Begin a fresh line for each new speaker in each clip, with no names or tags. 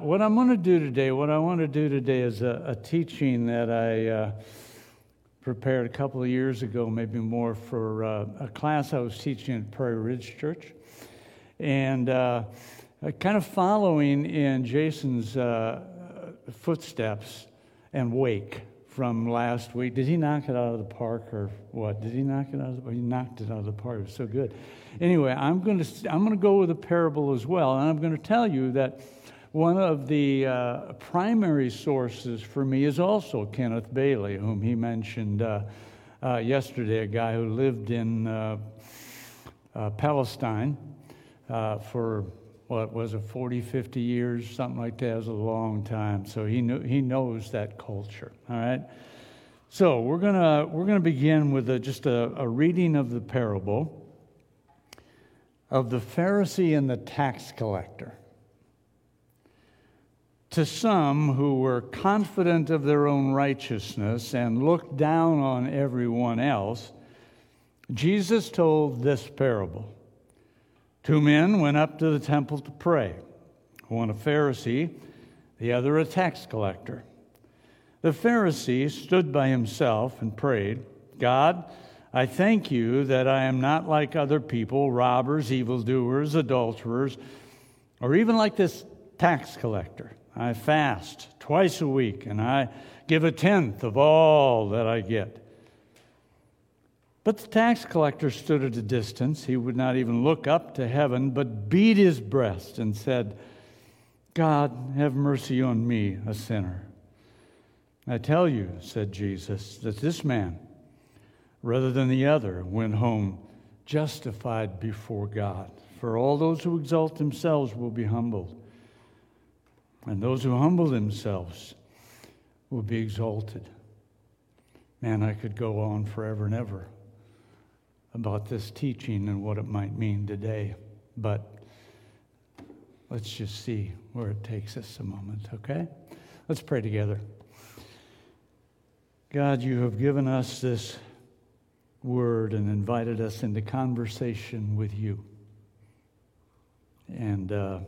What I'm going to do today, what I want to do today is a, a teaching that I uh, prepared a couple of years ago, maybe more, for uh, a class I was teaching at Prairie Ridge Church. And uh, kind of following in Jason's uh, footsteps and wake from last week. Did he knock it out of the park or what? Did he knock it out of the park? He knocked it out of the park. It was so good. Anyway, I'm going to, I'm going to go with a parable as well. And I'm going to tell you that one of the uh, primary sources for me is also Kenneth Bailey, whom he mentioned uh, uh, yesterday, a guy who lived in uh, uh, Palestine uh, for what was it, 40, 50 years, something like that. It was a long time. So he, knew, he knows that culture, all right? So we're going to we're gonna begin with a, just a, a reading of the parable of the Pharisee and the tax collector. To some who were confident of their own righteousness and looked down on everyone else, Jesus told this parable. Two men went up to the temple to pray, one a Pharisee, the other a tax collector. The Pharisee stood by himself and prayed, God, I thank you that I am not like other people, robbers, evildoers, adulterers, or even like this tax collector. I fast twice a week and I give a tenth of all that I get. But the tax collector stood at a distance. He would not even look up to heaven, but beat his breast and said, God, have mercy on me, a sinner. I tell you, said Jesus, that this man, rather than the other, went home justified before God. For all those who exalt themselves will be humbled and those who humble themselves will be exalted. Man, I could go on forever and ever about this teaching and what it might mean today, but let's just see where it takes us a moment, okay? Let's pray together. God, you have given us this word and invited us into conversation with you. And, uh,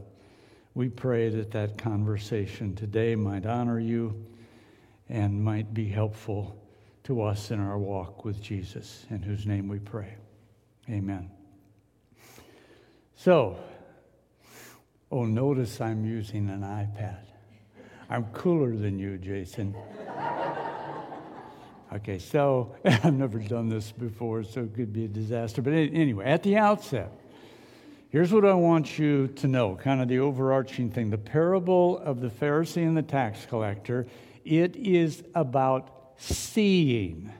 we pray that that conversation today might honor you and might be helpful to us in our walk with Jesus, in whose name we pray. Amen. So, oh, notice I'm using an iPad. I'm cooler than you, Jason. okay, so I've never done this before, so it could be a disaster. But anyway, at the outset, Here's what I want you to know kind of the overarching thing. The parable of the Pharisee and the tax collector, it is about seeing.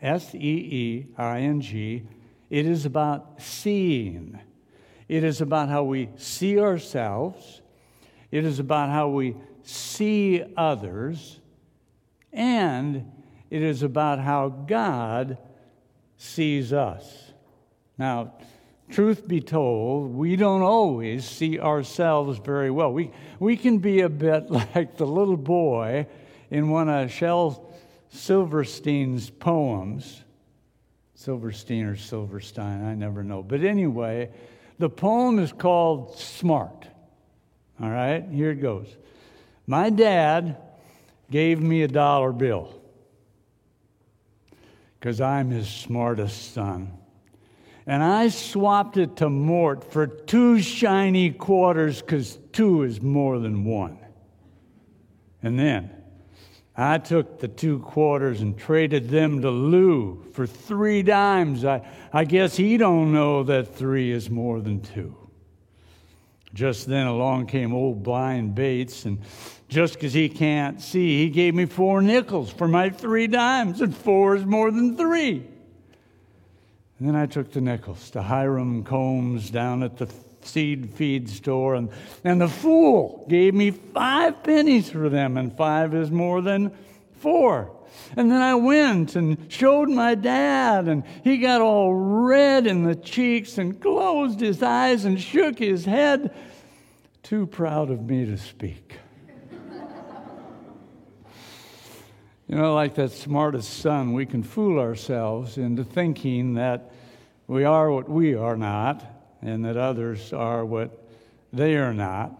S E E I N G. It is about seeing. It is about how we see ourselves. It is about how we see others. And it is about how God sees us. Now, truth be told, we don't always see ourselves very well. We, we can be a bit like the little boy in one of Shel Silverstein's poems. Silverstein or Silverstein, I never know. But anyway, the poem is called Smart. All right, here it goes. My dad gave me a dollar bill because I'm his smartest son and I swapped it to Mort for two shiny quarters because two is more than one. And then I took the two quarters and traded them to Lou for three dimes. I, I guess he don't know that three is more than two. Just then along came old blind Bates, and just because he can't see, he gave me four nickels for my three dimes, and four is more than three. And then I took the nickels to Hiram Combs down at the seed feed store, and, and the fool gave me five pennies for them, and five is more than four. And then I went and showed my dad, and he got all red in the cheeks and closed his eyes and shook his head, too proud of me to speak. You know, like that smartest son, we can fool ourselves into thinking that we are what we are not and that others are what they are not.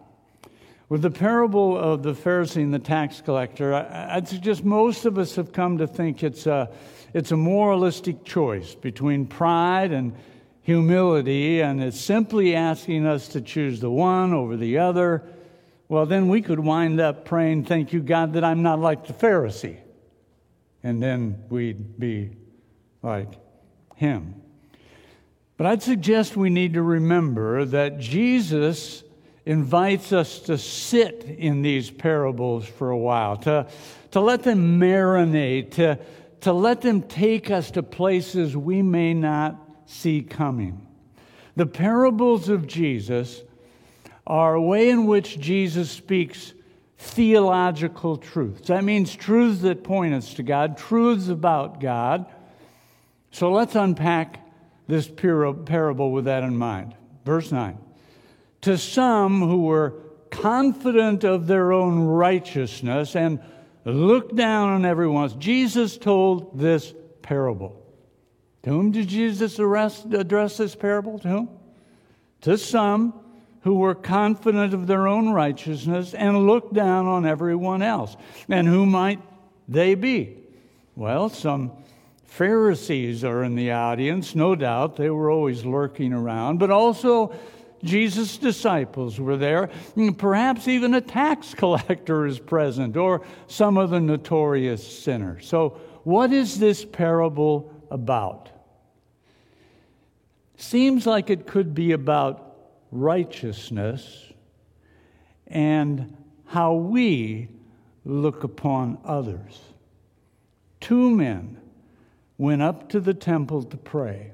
With the parable of the Pharisee and the tax collector, I'd suggest most of us have come to think it's a, it's a moralistic choice between pride and humility, and it's simply asking us to choose the one over the other. Well, then we could wind up praying, Thank you, God, that I'm not like the Pharisee. And then we'd be like him. But I'd suggest we need to remember that Jesus invites us to sit in these parables for a while, to, to let them marinate, to, to let them take us to places we may not see coming. The parables of Jesus are a way in which Jesus speaks theological truths. That means truths that point us to God, truths about God. So let's unpack this parable with that in mind. Verse 9 to some who were confident of their own righteousness and looked down on everyone else. Jesus told this parable. To whom did Jesus address this parable? To whom? To some who were confident of their own righteousness and looked down on everyone else. And who might they be? Well, some Pharisees are in the audience, no doubt. They were always lurking around, but also Jesus' disciples were there. Mm, perhaps even a tax collector is present or some of the notorious sinners. So, what is this parable about? Seems like it could be about righteousness and how we look upon others. Two men went up to the temple to pray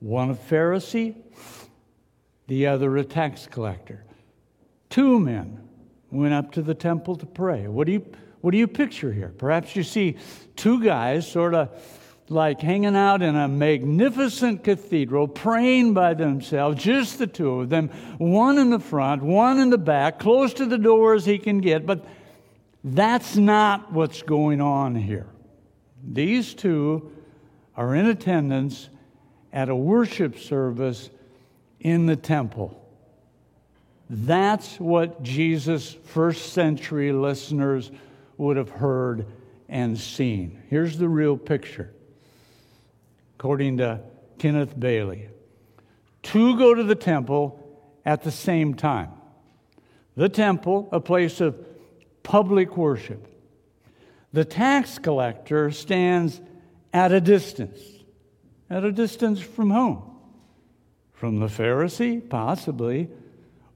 one a Pharisee the other a tax collector. Two men went up to the temple to pray. What do you, what do you picture here? Perhaps you see two guys sort of like hanging out in a magnificent cathedral, praying by themselves, just the two of them, one in the front, one in the back, close to the door as he can get. But that's not what's going on here. These two are in attendance at a worship service in the temple. That's what Jesus' first century listeners would have heard and seen. Here's the real picture. According to Kenneth Bailey, two go to the temple at the same time. The temple, a place of public worship. The tax collector stands at a distance. At a distance from whom? From the Pharisee? Possibly.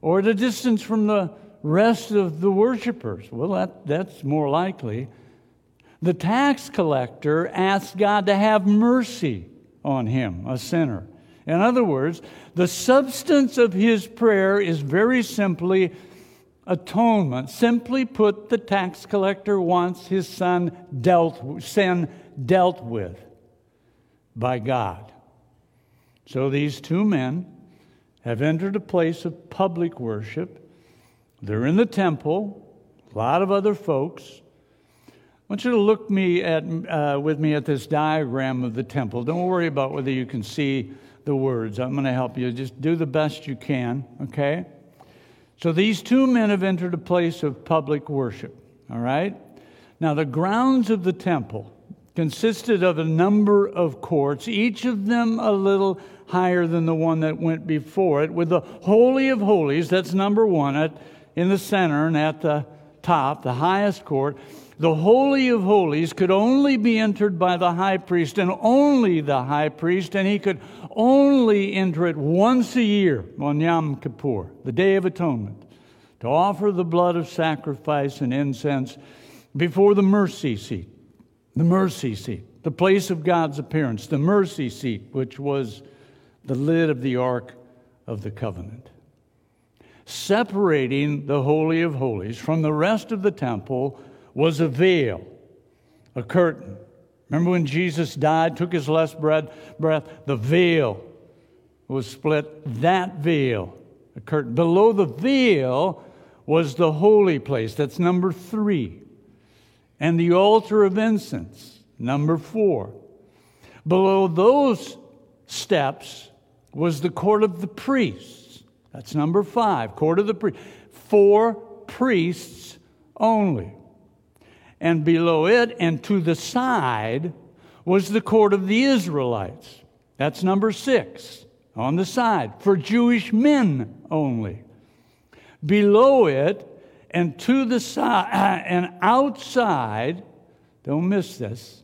Or at a distance from the rest of the worshipers? Well, that, that's more likely. The tax collector asks God to have mercy on him, a sinner. In other words, the substance of his prayer is very simply atonement. Simply put, the tax collector wants his son dealt, sin dealt with by God. So these two men have entered a place of public worship. They're in the temple, a lot of other folks. I want you to look me at, uh, with me at this diagram of the temple. Don't worry about whether you can see the words. I'm going to help you. Just do the best you can, okay? So these two men have entered a place of public worship, all right? Now, the grounds of the temple consisted of a number of courts, each of them a little higher than the one that went before it, with the Holy of Holies, that's number one, at, in the center and at the top, the highest court. The Holy of Holies could only be entered by the high priest and only the high priest, and he could only enter it once a year on Yom Kippur, the Day of Atonement, to offer the blood of sacrifice and incense before the mercy seat the mercy seat, the place of God's appearance, the mercy seat, which was the lid of the Ark of the Covenant. Separating the Holy of Holies from the rest of the temple was a veil, a curtain. Remember when Jesus died, took his last breath, breath the veil was split. That veil, a curtain. Below the veil was the holy place. That's number three and the altar of incense, number four. Below those steps was the court of the priests. That's number five, court of the priests. For priests only. And below it and to the side was the court of the Israelites. That's number six on the side for Jewish men only. Below it and to the side and outside, don't miss this,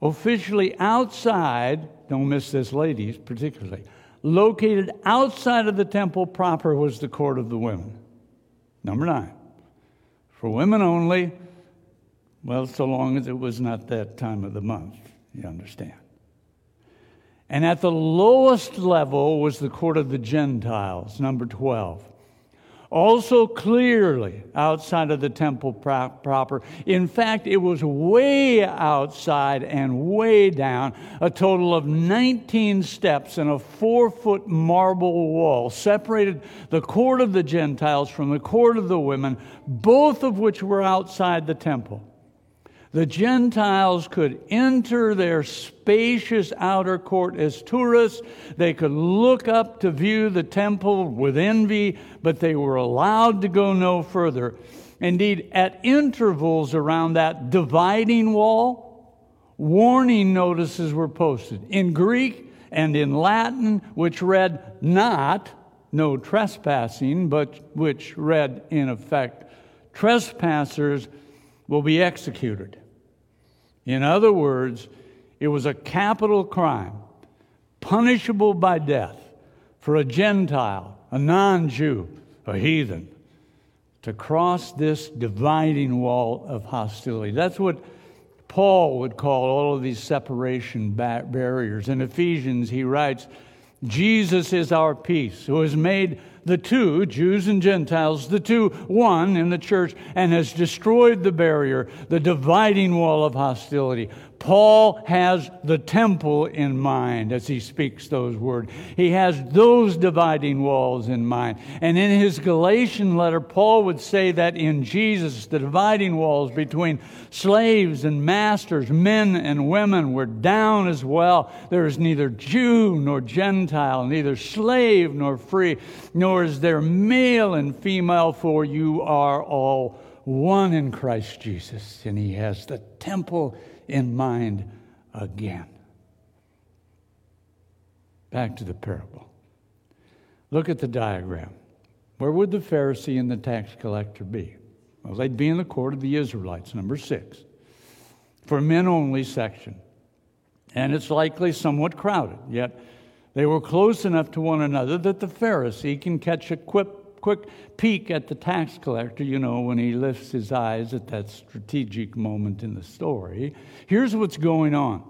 officially outside, don't miss this, ladies, particularly, located outside of the temple proper was the court of the women. Number nine. For women only, well, so long as it was not that time of the month, you understand. And at the lowest level was the court of the Gentiles, number 12 also clearly outside of the temple proper. In fact, it was way outside and way down, a total of 19 steps and a four foot marble wall separated the court of the Gentiles from the court of the women, both of which were outside the temple the Gentiles could enter their spacious outer court as tourists. They could look up to view the temple with envy, but they were allowed to go no further. Indeed, at intervals around that dividing wall, warning notices were posted in Greek and in Latin, which read not, no trespassing, but which read in effect, trespassers will be executed. In other words, it was a capital crime, punishable by death, for a Gentile, a non Jew, a heathen, to cross this dividing wall of hostility. That's what Paul would call all of these separation barriers. In Ephesians, he writes, Jesus is our peace, who has made the two, Jews and Gentiles, the two one in the church, and has destroyed the barrier, the dividing wall of hostility. Paul has the temple in mind as he speaks those words. He has those dividing walls in mind. And in his Galatian letter, Paul would say that in Jesus, the dividing walls between slaves and masters, men and women, were down as well. There is neither Jew nor Gentile, neither slave nor free, nor is there male and female, for you are all one in Christ Jesus. And he has the temple in mind again. Back to the parable. Look at the diagram. Where would the Pharisee and the tax collector be? Well, they'd be in the court of the Israelites, number six, for men only section. And it's likely somewhat crowded, yet they were close enough to one another that the Pharisee can catch a quip quick peek at the tax collector, you know, when he lifts his eyes at that strategic moment in the story. Here's what's going on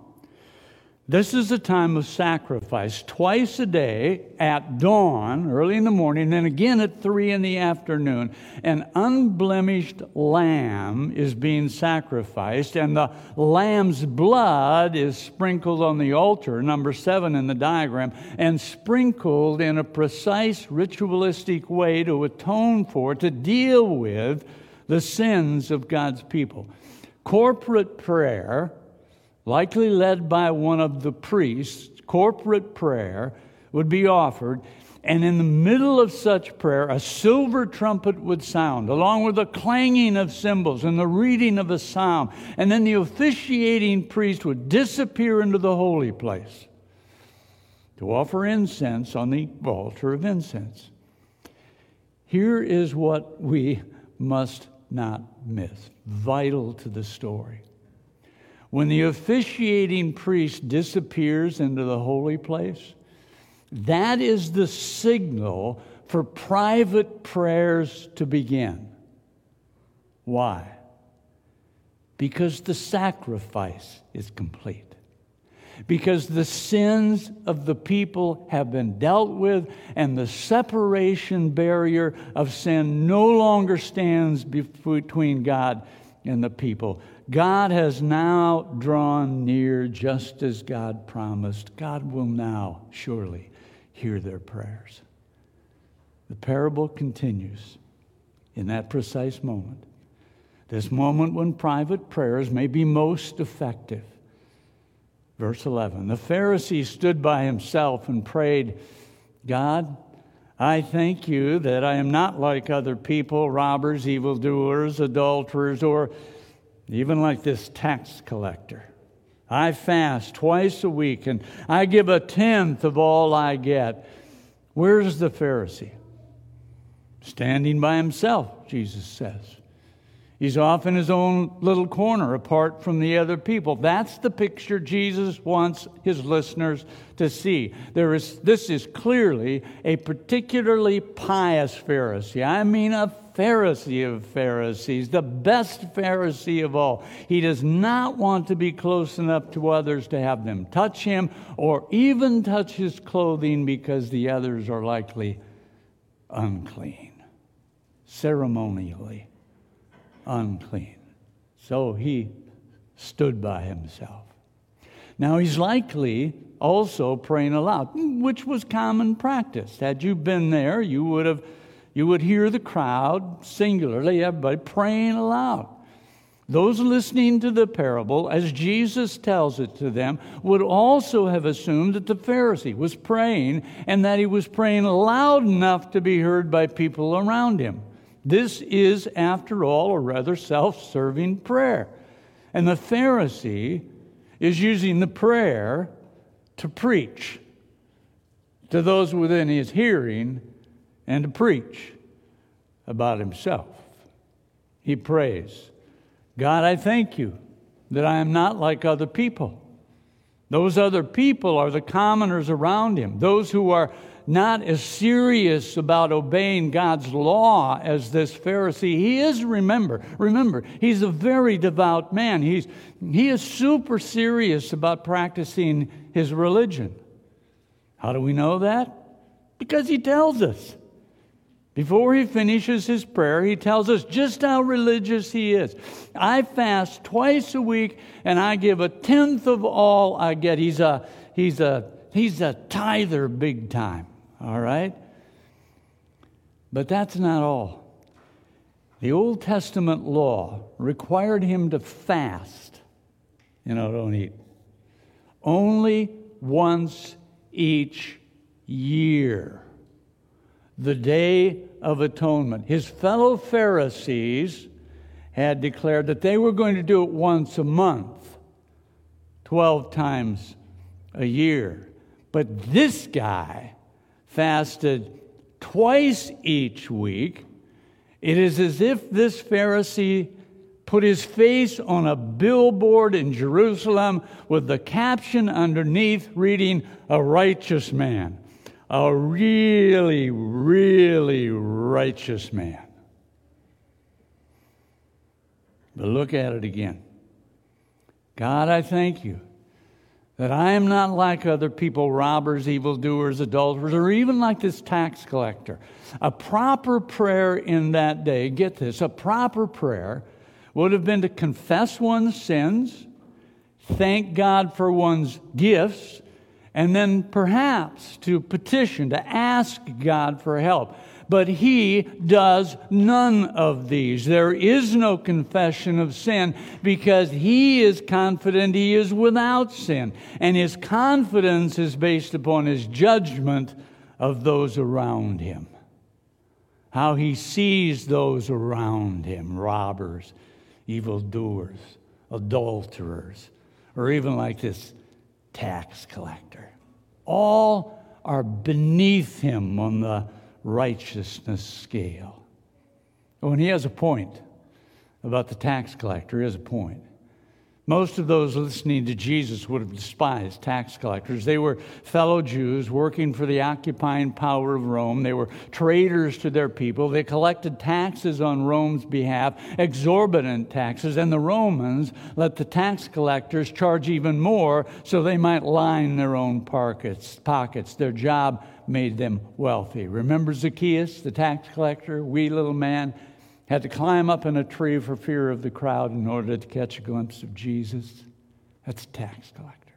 this is a time of sacrifice twice a day at dawn, early in the morning, and then again at three in the afternoon. An unblemished lamb is being sacrificed, and the lamb's blood is sprinkled on the altar, number seven in the diagram, and sprinkled in a precise ritualistic way to atone for, to deal with the sins of God's people. Corporate prayer likely led by one of the priests, corporate prayer would be offered. And in the middle of such prayer, a silver trumpet would sound, along with the clanging of cymbals and the reading of a psalm. And then the officiating priest would disappear into the holy place to offer incense on the altar of incense. Here is what we must not miss, vital to the story. When the officiating priest disappears into the holy place, that is the signal for private prayers to begin. Why? Because the sacrifice is complete. Because the sins of the people have been dealt with, and the separation barrier of sin no longer stands between God and the people. God has now drawn near just as God promised. God will now surely hear their prayers. The parable continues in that precise moment. This moment when private prayers may be most effective. Verse 11 The Pharisee stood by himself and prayed, God, I thank you that I am not like other people, robbers, evildoers, adulterers, or even like this tax collector. I fast twice a week and I give a tenth of all I get. Where's the Pharisee? Standing by himself, Jesus says. He's off in his own little corner apart from the other people. That's the picture Jesus wants his listeners to see. There is, this is clearly a particularly pious Pharisee. I mean, a Pharisee of Pharisees, the best Pharisee of all. He does not want to be close enough to others to have them touch him or even touch his clothing because the others are likely unclean, ceremonially unclean. So he stood by himself. Now he's likely also praying aloud, which was common practice. Had you been there, you would have you would hear the crowd, singularly, everybody praying aloud. Those listening to the parable, as Jesus tells it to them, would also have assumed that the Pharisee was praying and that he was praying loud enough to be heard by people around him. This is, after all, a rather self serving prayer. And the Pharisee is using the prayer to preach to those within his hearing and to preach about himself. He prays, God, I thank you that I am not like other people. Those other people are the commoners around him, those who are not as serious about obeying God's law as this Pharisee. He is, remember, remember, he's a very devout man. He's, he is super serious about practicing his religion. How do we know that? Because he tells us. Before he finishes his prayer, he tells us just how religious he is. I fast twice a week and I give a tenth of all I get. He's a, he's a, he's a tither big time all right? But that's not all. The Old Testament law required him to fast. You know, don't eat. Only once each year. The Day of Atonement. His fellow Pharisees had declared that they were going to do it once a month, 12 times a year. But this guy fasted twice each week, it is as if this Pharisee put his face on a billboard in Jerusalem with the caption underneath reading, A righteous man. A really, really righteous man. But look at it again. God, I thank you that I am not like other people, robbers, evildoers, adulterers, or even like this tax collector. A proper prayer in that day, get this, a proper prayer would have been to confess one's sins, thank God for one's gifts, and then perhaps to petition, to ask God for help. But he does none of these. There is no confession of sin because he is confident he is without sin. And his confidence is based upon his judgment of those around him. How he sees those around him robbers, evildoers, adulterers, or even like this tax collector. All are beneath him on the righteousness scale. Oh, and he has a point about the tax collector. He has a point. Most of those listening to Jesus would have despised tax collectors. They were fellow Jews working for the occupying power of Rome. They were traitors to their people. They collected taxes on Rome's behalf, exorbitant taxes, and the Romans let the tax collectors charge even more so they might line their own pockets. Their job made them wealthy. Remember Zacchaeus, the tax collector, wee little man? had to climb up in a tree for fear of the crowd in order to catch a glimpse of Jesus. That's a tax collector.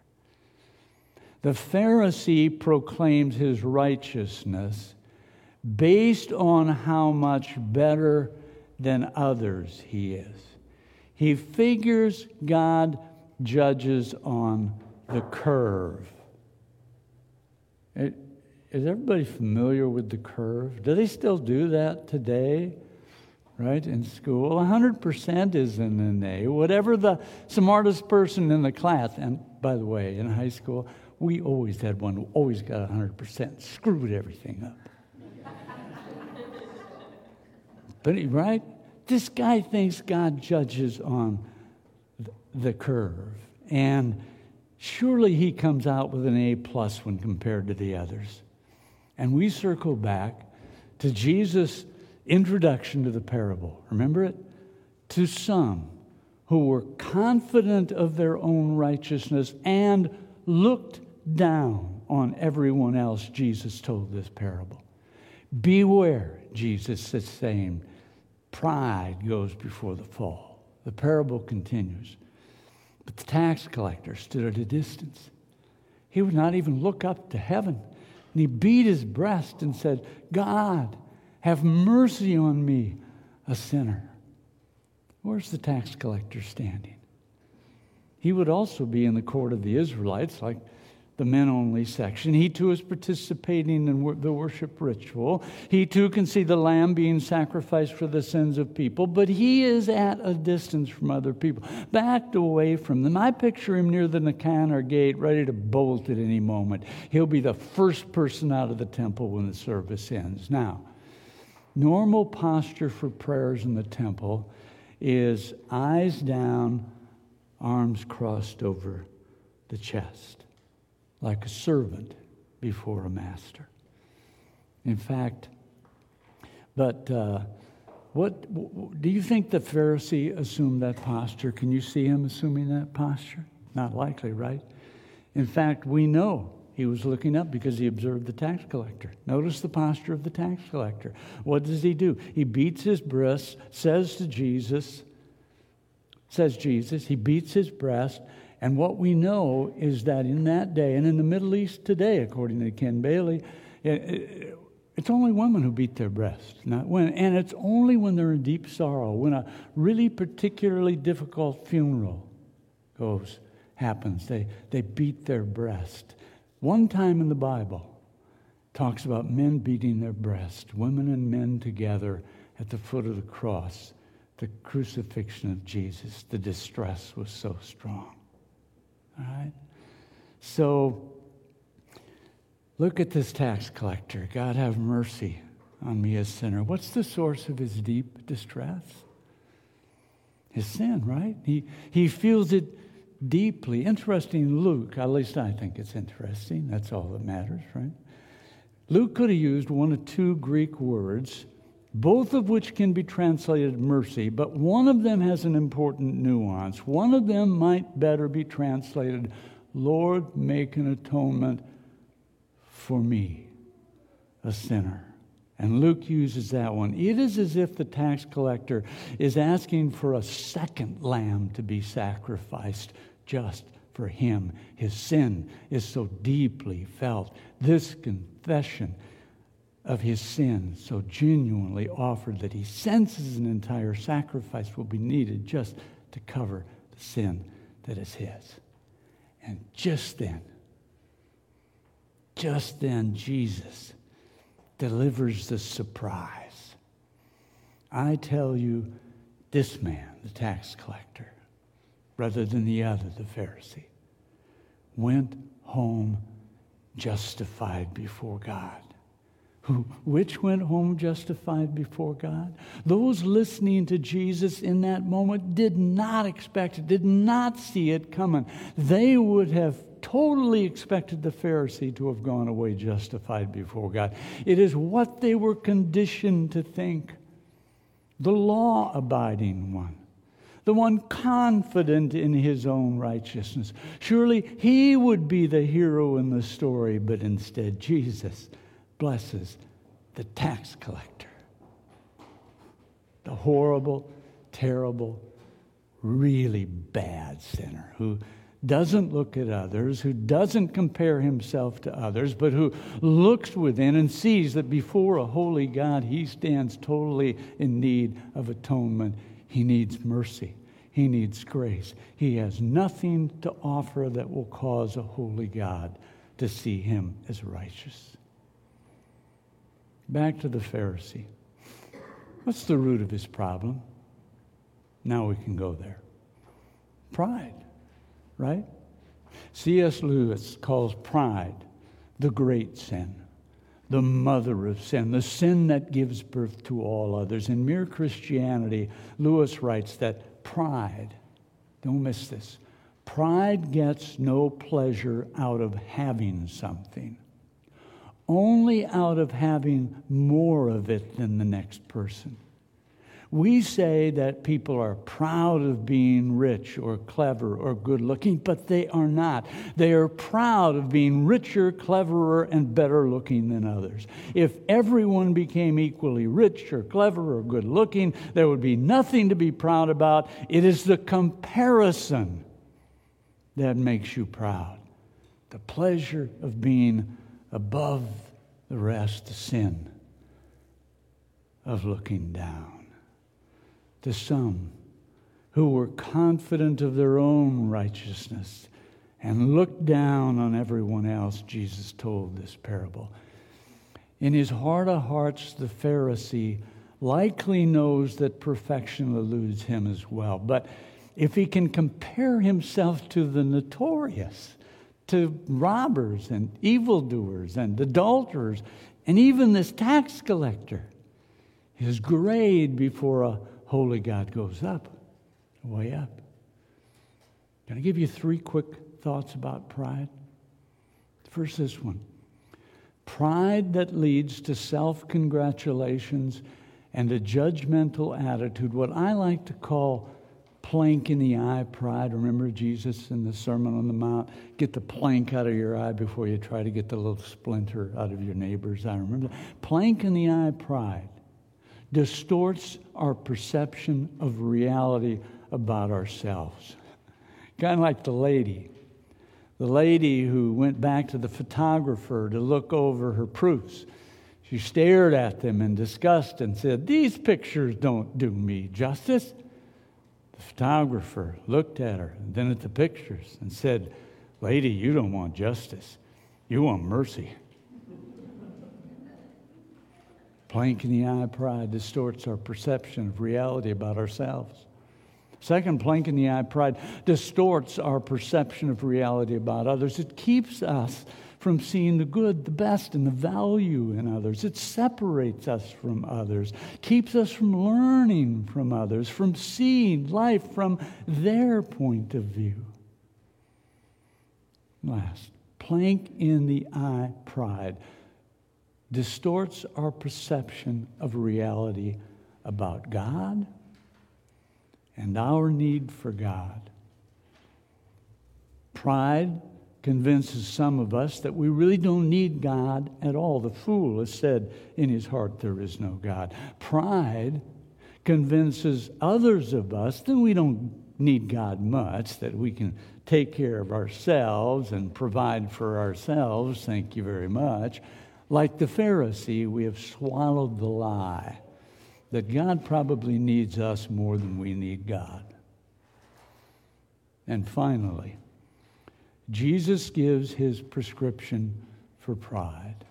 The Pharisee proclaims his righteousness based on how much better than others he is. He figures God judges on the curve. It, is everybody familiar with the curve? Do they still do that today? Right, in school? 100% is an A. Whatever the smartest person in the class, and by the way, in high school, we always had one who always got 100%, screwed everything up. but, right? This guy thinks God judges on the curve. And surely he comes out with an A plus when compared to the others. And we circle back to Jesus' introduction to the parable. Remember it? To some who were confident of their own righteousness and looked down on everyone else, Jesus told this parable. Beware, Jesus is saying, pride goes before the fall. The parable continues. But the tax collector stood at a distance. He would not even look up to heaven. And he beat his breast and said, God, have mercy on me, a sinner. Where's the tax collector standing? He would also be in the court of the Israelites, like the men only section. He too is participating in the worship ritual. He too can see the lamb being sacrificed for the sins of people, but he is at a distance from other people, backed away from them. I picture him near the Nicanor gate, ready to bolt at any moment. He'll be the first person out of the temple when the service ends. Now, normal posture for prayers in the temple is eyes down, arms crossed over the chest like a servant before a master. In fact, but uh, what do you think the Pharisee assumed that posture? Can you see him assuming that posture? Not likely, right? In fact, we know he was looking up because he observed the tax collector. Notice the posture of the tax collector. What does he do? He beats his breast, says to Jesus, says Jesus, he beats his breast, and what we know is that in that day, and in the Middle East today, according to Ken Bailey, it, it's only women who beat their breasts, not when, and it's only when they're in deep sorrow, when a really particularly difficult funeral goes happens. They they beat their breast. One time in the Bible talks about men beating their breast, women and men together at the foot of the cross, the crucifixion of Jesus. The distress was so strong. All right? So look at this tax collector. God have mercy on me, a sinner. What's the source of his deep distress? His sin, right? He, he feels it deeply. Interesting, Luke, at least I think it's interesting. That's all that matters, right? Luke could have used one of two Greek words both of which can be translated mercy, but one of them has an important nuance. One of them might better be translated, Lord, make an atonement for me, a sinner. And Luke uses that one. It is as if the tax collector is asking for a second lamb to be sacrificed just for him. His sin is so deeply felt. This confession of his sin so genuinely offered that he senses an entire sacrifice will be needed just to cover the sin that is his. And just then, just then, Jesus delivers the surprise. I tell you, this man, the tax collector, rather than the other, the Pharisee, went home justified before God which went home justified before God. Those listening to Jesus in that moment did not expect it, did not see it coming. They would have totally expected the Pharisee to have gone away justified before God. It is what they were conditioned to think. The law abiding one, the one confident in his own righteousness. Surely he would be the hero in the story, but instead, Jesus blesses the tax collector. The horrible, terrible, really bad sinner who doesn't look at others, who doesn't compare himself to others, but who looks within and sees that before a holy God, he stands totally in need of atonement. He needs mercy. He needs grace. He has nothing to offer that will cause a holy God to see him as righteous. Back to the Pharisee. What's the root of his problem? Now we can go there. Pride, right? C.S. Lewis calls pride the great sin, the mother of sin, the sin that gives birth to all others. In Mere Christianity, Lewis writes that pride, don't miss this, pride gets no pleasure out of having something, only out of having more of it than the next person. We say that people are proud of being rich or clever or good looking, but they are not. They are proud of being richer, cleverer, and better looking than others. If everyone became equally rich or clever or good looking, there would be nothing to be proud about. It is the comparison that makes you proud. The pleasure of being above the rest, the sin of looking down to some who were confident of their own righteousness and looked down on everyone else, Jesus told this parable. In his heart of hearts, the Pharisee likely knows that perfection eludes him as well. But if he can compare himself to the notorious, to robbers and evildoers and adulterers, and even this tax collector, his grade before a holy God goes up, way up. Can I give you three quick thoughts about pride? First, this one pride that leads to self congratulations and a judgmental attitude, what I like to call plank in the eye pride. Remember Jesus in the Sermon on the Mount? Get the plank out of your eye before you try to get the little splinter out of your neighbor's eye. Remember? Plank in the eye pride distorts our perception of reality about ourselves. Kind of like the lady. The lady who went back to the photographer to look over her proofs. She stared at them in disgust and said, These pictures don't do me justice. The photographer looked at her and then at the pictures and said, Lady, you don't want justice, you want mercy. Plank in the eye pride distorts our perception of reality about ourselves. Second, plank in the eye pride distorts our perception of reality about others. It keeps us from seeing the good, the best, and the value in others. It separates us from others, keeps us from learning from others, from seeing life from their point of view. Last, plank in the eye pride distorts our perception of reality about God and our need for God. Pride convinces some of us that we really don't need God at all. The fool has said in his heart, There is no God. Pride convinces others of us that we don't need God much, that we can take care of ourselves and provide for ourselves. Thank you very much. Like the Pharisee, we have swallowed the lie that God probably needs us more than we need God. And finally, Jesus gives his prescription for pride,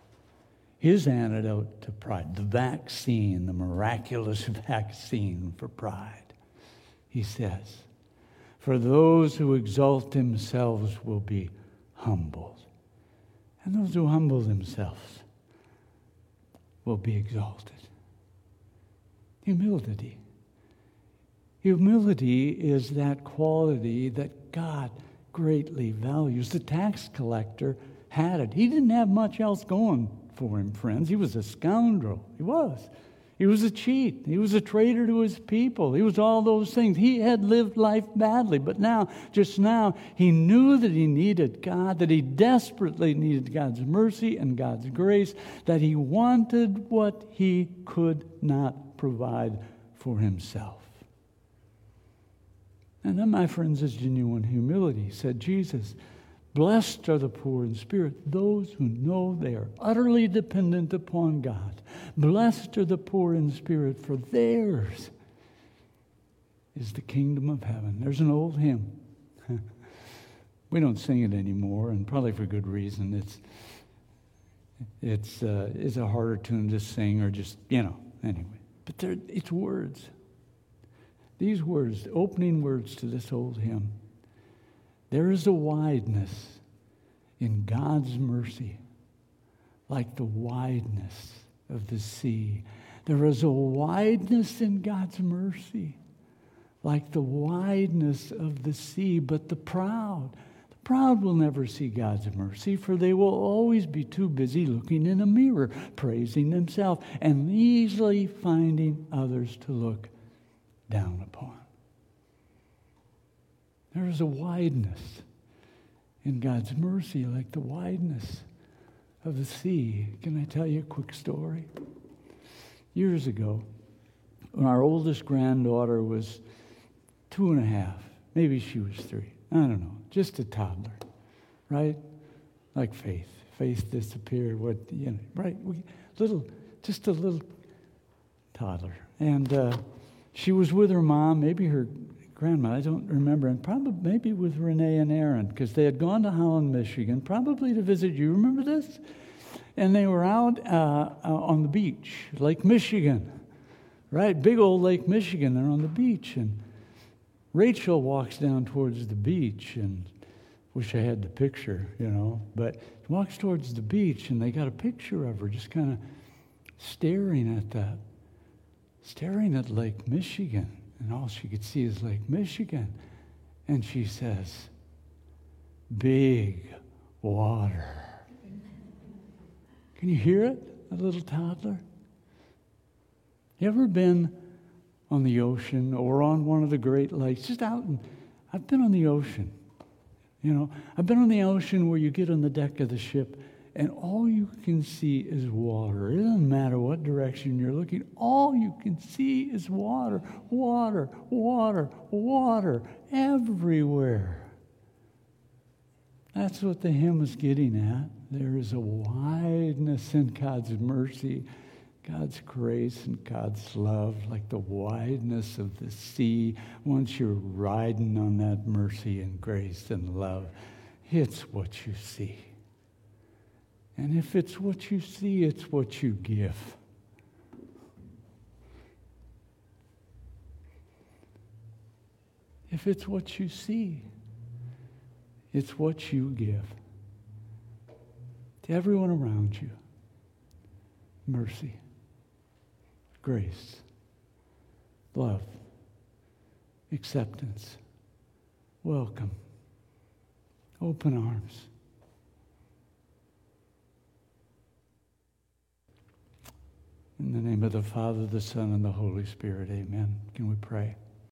his antidote to pride, the vaccine, the miraculous vaccine for pride. He says, For those who exalt themselves will be humbled, and those who humble themselves will be exalted. Humility. Humility is that quality that God greatly values. The tax collector had it. He didn't have much else going for him, friends. He was a scoundrel. He was. He was a cheat. He was a traitor to his people. He was all those things. He had lived life badly, but now, just now, he knew that he needed God, that he desperately needed God's mercy and God's grace, that he wanted what he could not provide for himself. And that, my friends, is genuine humility, said Jesus. Blessed are the poor in spirit, those who know they are utterly dependent upon God. Blessed are the poor in spirit, for theirs is the kingdom of heaven. There's an old hymn. we don't sing it anymore, and probably for good reason. It's It's, uh, it's a harder tune to sing or just, you know, anyway. But it's words. These words, the opening words to this old hymn. There is a wideness in God's mercy, like the wideness of the sea. There is a wideness in God's mercy, like the wideness of the sea, but the proud the Proud will never see God's mercy, for they will always be too busy looking in a mirror, praising themselves, and easily finding others to look down upon. There is a wideness in God's mercy, like the wideness of the sea. Can I tell you a quick story? Years ago, when our oldest granddaughter was two and a half, maybe she was three, I don't know, just a toddler, right? Like faith. Faith disappeared. What you know, right? We, little, just a little toddler, and uh, she was with her mom, maybe her grandma. I don't remember, and probably maybe with Renee and Aaron, because they had gone to Holland, Michigan, probably to visit you. Remember this? And they were out uh, uh on the beach, Lake Michigan, right? Big old Lake Michigan. They're on the beach, and Rachel walks down towards the beach and wish I had the picture, you know, but walks towards the beach and they got a picture of her just kind of staring at that, staring at Lake Michigan. And all she could see is Lake Michigan. And she says, Big water. Can you hear it, a little toddler? You ever been on the ocean or on one of the Great Lakes, just out and I've been on the ocean. You know, I've been on the ocean where you get on the deck of the ship and all you can see is water. It doesn't matter what direction you're looking, all you can see is water, water, water, water everywhere. That's what the hymn is getting at. There is a wideness in God's mercy God's grace and God's love, like the wideness of the sea, once you're riding on that mercy and grace and love, it's what you see. And if it's what you see, it's what you give. If it's what you see, it's what you give to everyone around you. Mercy grace, love, acceptance, welcome, open arms. In the name of the Father, the Son, and the Holy Spirit, amen. Can we pray?